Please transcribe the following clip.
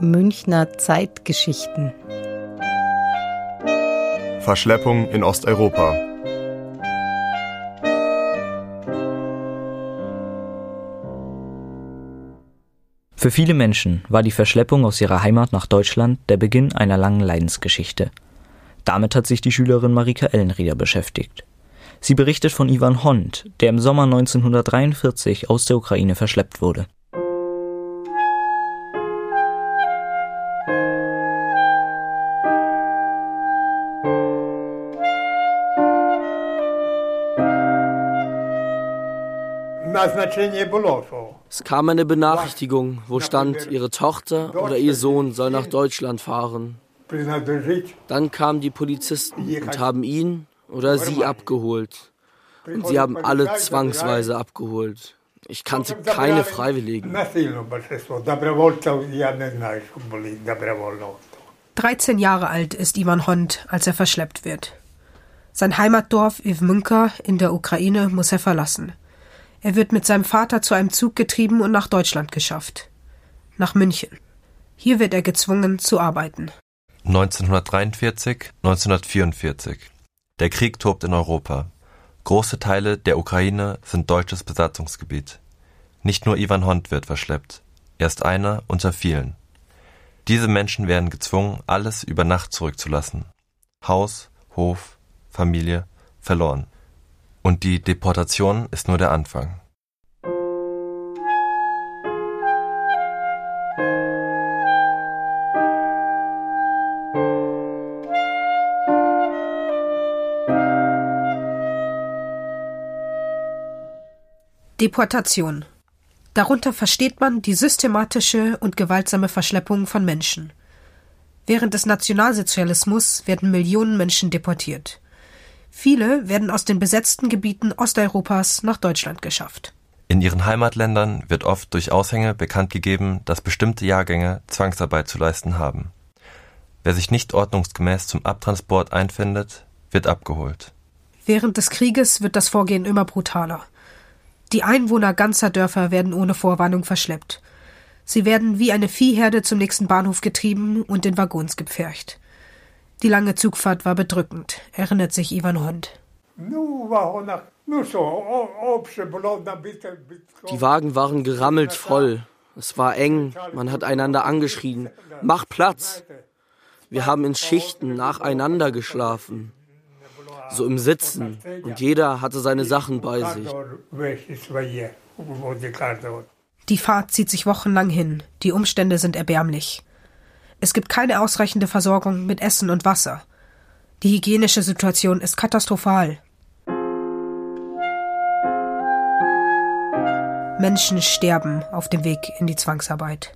Münchner Zeitgeschichten. Verschleppung in Osteuropa. Für viele Menschen war die Verschleppung aus ihrer Heimat nach Deutschland der Beginn einer langen Leidensgeschichte. Damit hat sich die Schülerin Marika Ellenrieder beschäftigt. Sie berichtet von Ivan Hond, der im Sommer 1943 aus der Ukraine verschleppt wurde. Es kam eine Benachrichtigung, wo stand, ihre Tochter oder ihr Sohn soll nach Deutschland fahren. Dann kamen die Polizisten und haben ihn oder sie abgeholt. Und sie haben alle zwangsweise abgeholt. Ich kannte keine Freiwilligen. 13 Jahre alt ist Ivan Hond, als er verschleppt wird. Sein Heimatdorf Ivmynka in der Ukraine muss er verlassen. Er wird mit seinem Vater zu einem Zug getrieben und nach Deutschland geschafft. Nach München. Hier wird er gezwungen zu arbeiten. 1943, 1944. Der Krieg tobt in Europa. Große Teile der Ukraine sind deutsches Besatzungsgebiet. Nicht nur Ivan Hond wird verschleppt. Er ist einer unter vielen. Diese Menschen werden gezwungen, alles über Nacht zurückzulassen. Haus, Hof, Familie, verloren. Und die Deportation ist nur der Anfang. Deportation. Darunter versteht man die systematische und gewaltsame Verschleppung von Menschen. Während des Nationalsozialismus werden Millionen Menschen deportiert. Viele werden aus den besetzten Gebieten Osteuropas nach Deutschland geschafft. In ihren Heimatländern wird oft durch Aushänge bekannt gegeben, dass bestimmte Jahrgänge Zwangsarbeit zu leisten haben. Wer sich nicht ordnungsgemäß zum Abtransport einfindet, wird abgeholt. Während des Krieges wird das Vorgehen immer brutaler. Die Einwohner ganzer Dörfer werden ohne Vorwarnung verschleppt. Sie werden wie eine Viehherde zum nächsten Bahnhof getrieben und in Waggons gepfercht. Die lange Zugfahrt war bedrückend, erinnert sich Ivan Hond. Die Wagen waren gerammelt voll. Es war eng, man hat einander angeschrien. Mach Platz! Wir haben in Schichten nacheinander geschlafen. So im Sitzen. Und jeder hatte seine Sachen bei sich. Die Fahrt zieht sich wochenlang hin. Die Umstände sind erbärmlich. Es gibt keine ausreichende Versorgung mit Essen und Wasser. Die hygienische Situation ist katastrophal. Menschen sterben auf dem Weg in die Zwangsarbeit.